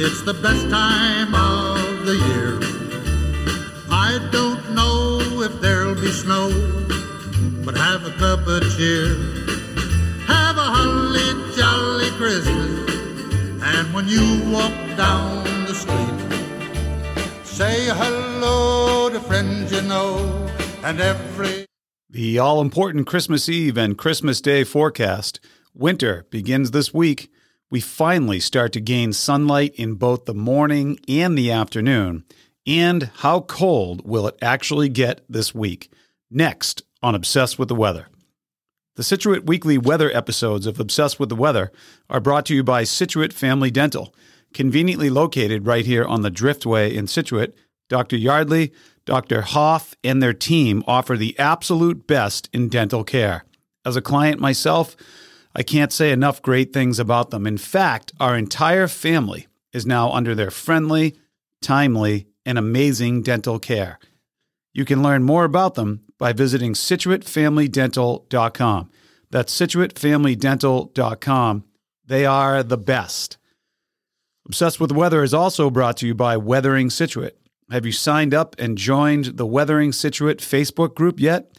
It's the best time of the year. I don't know if there'll be snow, but have a cup of cheer. And when you walk down the street, say hello to friends you know and every The all important Christmas Eve and Christmas Day forecast. Winter begins this week. We finally start to gain sunlight in both the morning and the afternoon. And how cold will it actually get this week? Next on Obsessed with the Weather. The Scituate Weekly weather episodes of Obsessed with the Weather are brought to you by Scituate Family Dental, conveniently located right here on the Driftway in Scituate. Dr. Yardley, Dr. Hoff, and their team offer the absolute best in dental care. As a client myself, I can't say enough great things about them. In fact, our entire family is now under their friendly, timely, and amazing dental care. You can learn more about them by visiting ScituateFamilyDental.com. That's ScituateFamilyDental.com. They are the best. Obsessed with Weather is also brought to you by Weathering Scituate. Have you signed up and joined the Weathering Scituate Facebook group yet?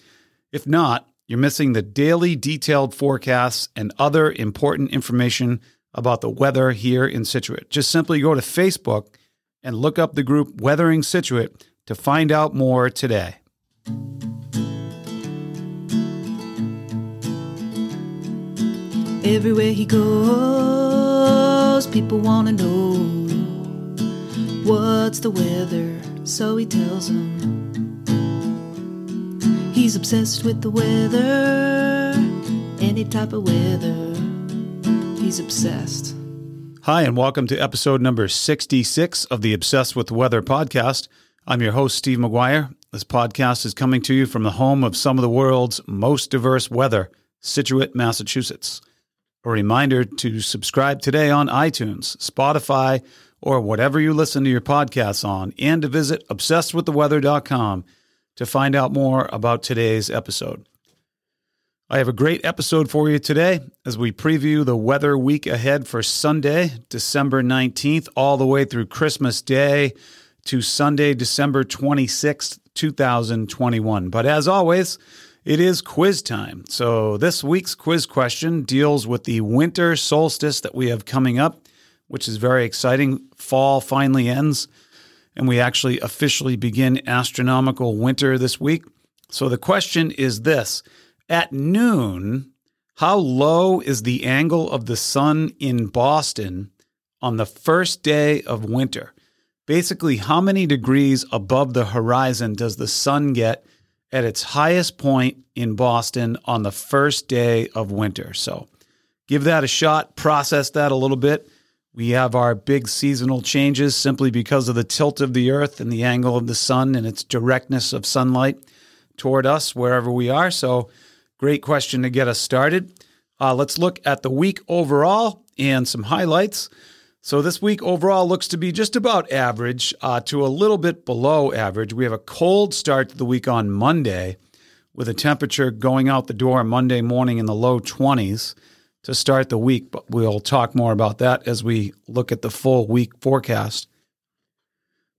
If not, you're missing the daily detailed forecasts and other important information about the weather here in Scituate. Just simply go to Facebook and look up the group Weathering Scituate to find out more today. Everywhere he goes, people want to know what's the weather, so he tells them. He's obsessed with the weather, any type of weather. He's obsessed. Hi, and welcome to episode number 66 of the Obsessed with Weather podcast. I'm your host, Steve McGuire. This podcast is coming to you from the home of some of the world's most diverse weather, Scituate, Massachusetts. A reminder to subscribe today on iTunes, Spotify, or whatever you listen to your podcasts on, and to visit obsessedwiththeweather.com to find out more about today's episode. I have a great episode for you today as we preview the weather week ahead for Sunday, December 19th, all the way through Christmas Day to Sunday, December 26th, 2021. But as always, it is quiz time. So this week's quiz question deals with the winter solstice that we have coming up, which is very exciting. Fall finally ends, and we actually officially begin astronomical winter this week. So the question is this At noon, how low is the angle of the sun in Boston on the first day of winter? Basically, how many degrees above the horizon does the sun get at its highest point in Boston on the first day of winter? So give that a shot, process that a little bit. We have our big seasonal changes simply because of the tilt of the earth and the angle of the sun and its directness of sunlight toward us wherever we are. So, great question to get us started. Uh, let's look at the week overall and some highlights. So, this week overall looks to be just about average uh, to a little bit below average. We have a cold start to the week on Monday with a temperature going out the door Monday morning in the low 20s to start the week, but we'll talk more about that as we look at the full week forecast.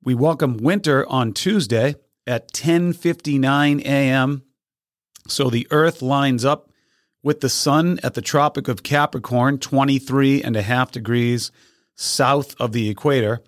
We welcome winter on Tuesday at 10:59 a.m. So the earth lines up with the sun at the Tropic of Capricorn, 23 and a half degrees south of the equator.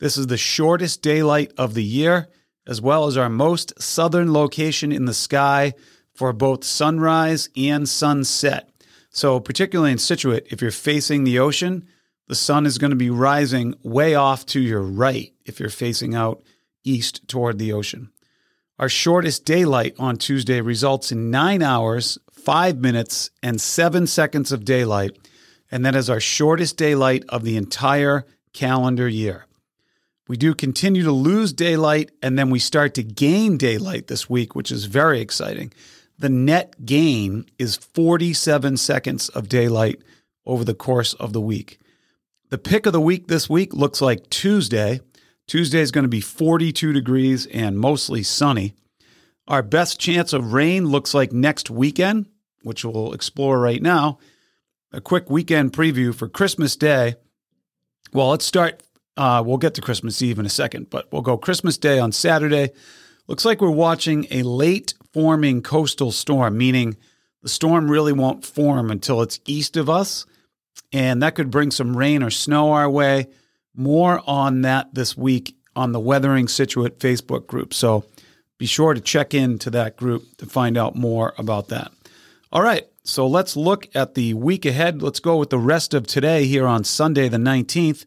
This is the shortest daylight of the year, as well as our most southern location in the sky for both sunrise and sunset. So, particularly in Scituate, if you're facing the ocean, the sun is going to be rising way off to your right if you're facing out east toward the ocean. Our shortest daylight on Tuesday results in nine hours, five minutes, and seven seconds of daylight. And that is our shortest daylight of the entire calendar year. We do continue to lose daylight, and then we start to gain daylight this week, which is very exciting. The net gain is 47 seconds of daylight over the course of the week. The pick of the week this week looks like Tuesday. Tuesday is going to be 42 degrees and mostly sunny. Our best chance of rain looks like next weekend, which we'll explore right now. A quick weekend preview for Christmas Day. Well, let's start. Uh, we'll get to Christmas Eve in a second, but we'll go Christmas Day on Saturday. Looks like we're watching a late forming coastal storm, meaning the storm really won't form until it's east of us. And that could bring some rain or snow our way. More on that this week on the Weathering Scituate Facebook group. So be sure to check into that group to find out more about that. All right, so let's look at the week ahead. Let's go with the rest of today here on Sunday, the 19th.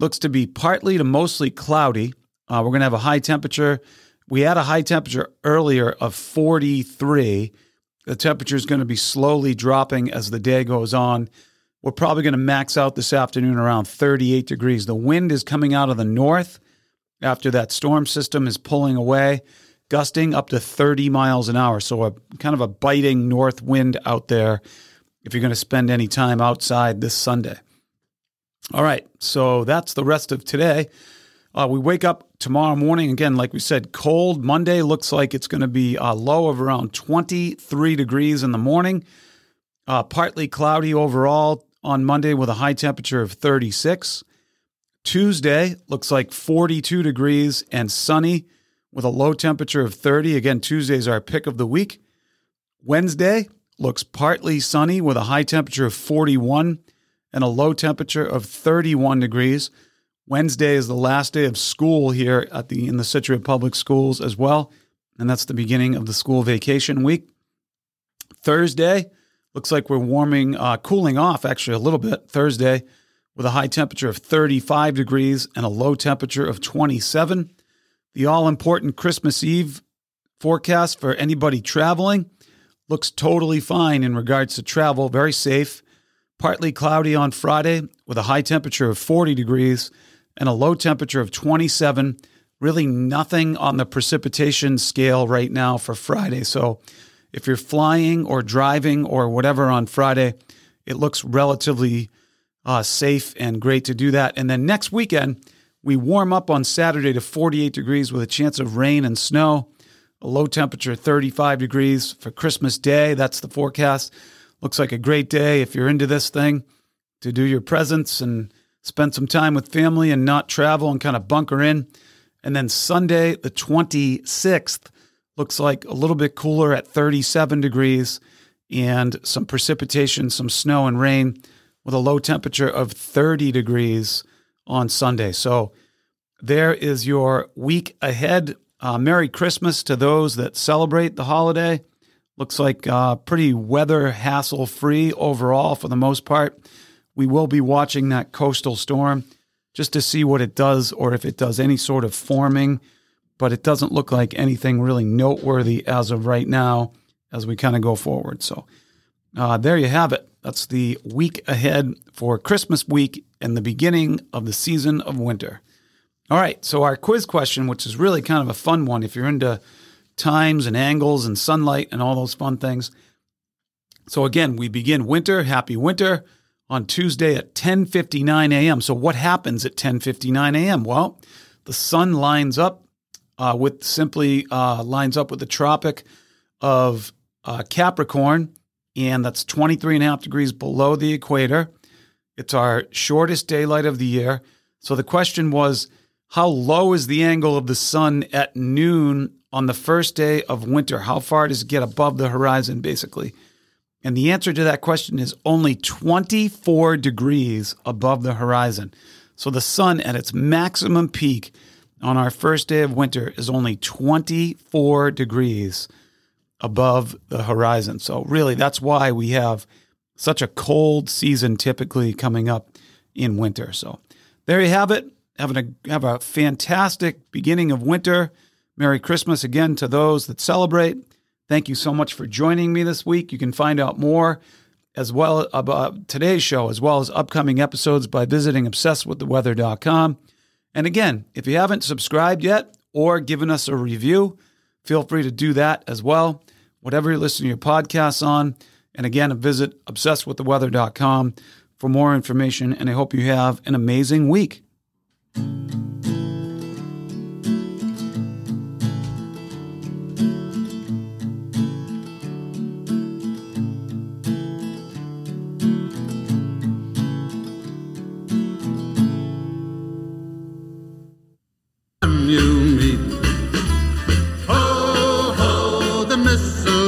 Looks to be partly to mostly cloudy. Uh, we're going to have a high temperature. We had a high temperature earlier of 43. The temperature is going to be slowly dropping as the day goes on. We're probably going to max out this afternoon around 38 degrees. The wind is coming out of the north after that storm system is pulling away, gusting up to 30 miles an hour. So, a kind of a biting north wind out there if you're going to spend any time outside this Sunday. All right, so that's the rest of today. Uh, we wake up tomorrow morning again, like we said, cold. Monday looks like it's going to be a low of around 23 degrees in the morning. Uh, partly cloudy overall on Monday with a high temperature of 36. Tuesday looks like 42 degrees and sunny with a low temperature of 30. Again, Tuesday's our pick of the week. Wednesday looks partly sunny with a high temperature of 41 and a low temperature of 31 degrees. Wednesday is the last day of school here at the in the Scituate Public Schools as well, and that's the beginning of the school vacation week. Thursday looks like we're warming, uh, cooling off actually a little bit. Thursday with a high temperature of 35 degrees and a low temperature of 27. The all important Christmas Eve forecast for anybody traveling looks totally fine in regards to travel, very safe. Partly cloudy on Friday with a high temperature of 40 degrees and a low temperature of 27. Really nothing on the precipitation scale right now for Friday. So if you're flying or driving or whatever on Friday, it looks relatively uh, safe and great to do that. And then next weekend, we warm up on Saturday to 48 degrees with a chance of rain and snow. A low temperature 35 degrees for Christmas Day. That's the forecast. Looks like a great day if you're into this thing to do your presents and spend some time with family and not travel and kind of bunker in. And then Sunday, the 26th, looks like a little bit cooler at 37 degrees and some precipitation, some snow and rain with a low temperature of 30 degrees on Sunday. So there is your week ahead. Uh, Merry Christmas to those that celebrate the holiday. Looks like uh, pretty weather hassle free overall for the most part. We will be watching that coastal storm just to see what it does or if it does any sort of forming, but it doesn't look like anything really noteworthy as of right now as we kind of go forward. So uh, there you have it. That's the week ahead for Christmas week and the beginning of the season of winter. All right, so our quiz question, which is really kind of a fun one if you're into times and angles and sunlight and all those fun things. So again, we begin winter, happy winter on Tuesday at 10:59 a.m. So what happens at 10:59 a.m.? Well, the sun lines up uh, with simply uh, lines up with the Tropic of uh, Capricorn, and that's 23 and a half degrees below the equator. It's our shortest daylight of the year. So the question was, how low is the angle of the sun at noon on the first day of winter? How far does it get above the horizon, basically? And the answer to that question is only 24 degrees above the horizon. So the sun at its maximum peak on our first day of winter is only 24 degrees above the horizon. So really that's why we have such a cold season typically coming up in winter. So there you have it. Having a have a fantastic beginning of winter. Merry Christmas again to those that celebrate. Thank you so much for joining me this week. You can find out more as well about today's show, as well as upcoming episodes by visiting obsessedwiththeweather.com. And again, if you haven't subscribed yet or given us a review, feel free to do that as well. Whatever you're listening to your podcasts on. And again, visit obsessedwiththeweather.com for more information, and I hope you have an amazing week.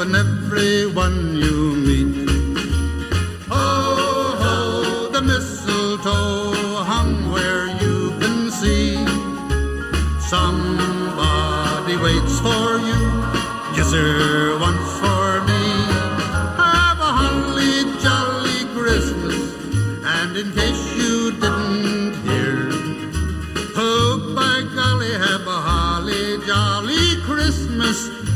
And everyone you meet. Ho, ho, the mistletoe hung where you can see. Somebody waits for you. Kiss her once for me. Have a holly jolly Christmas. And in case you didn't hear, oh by golly, have a holly jolly Christmas.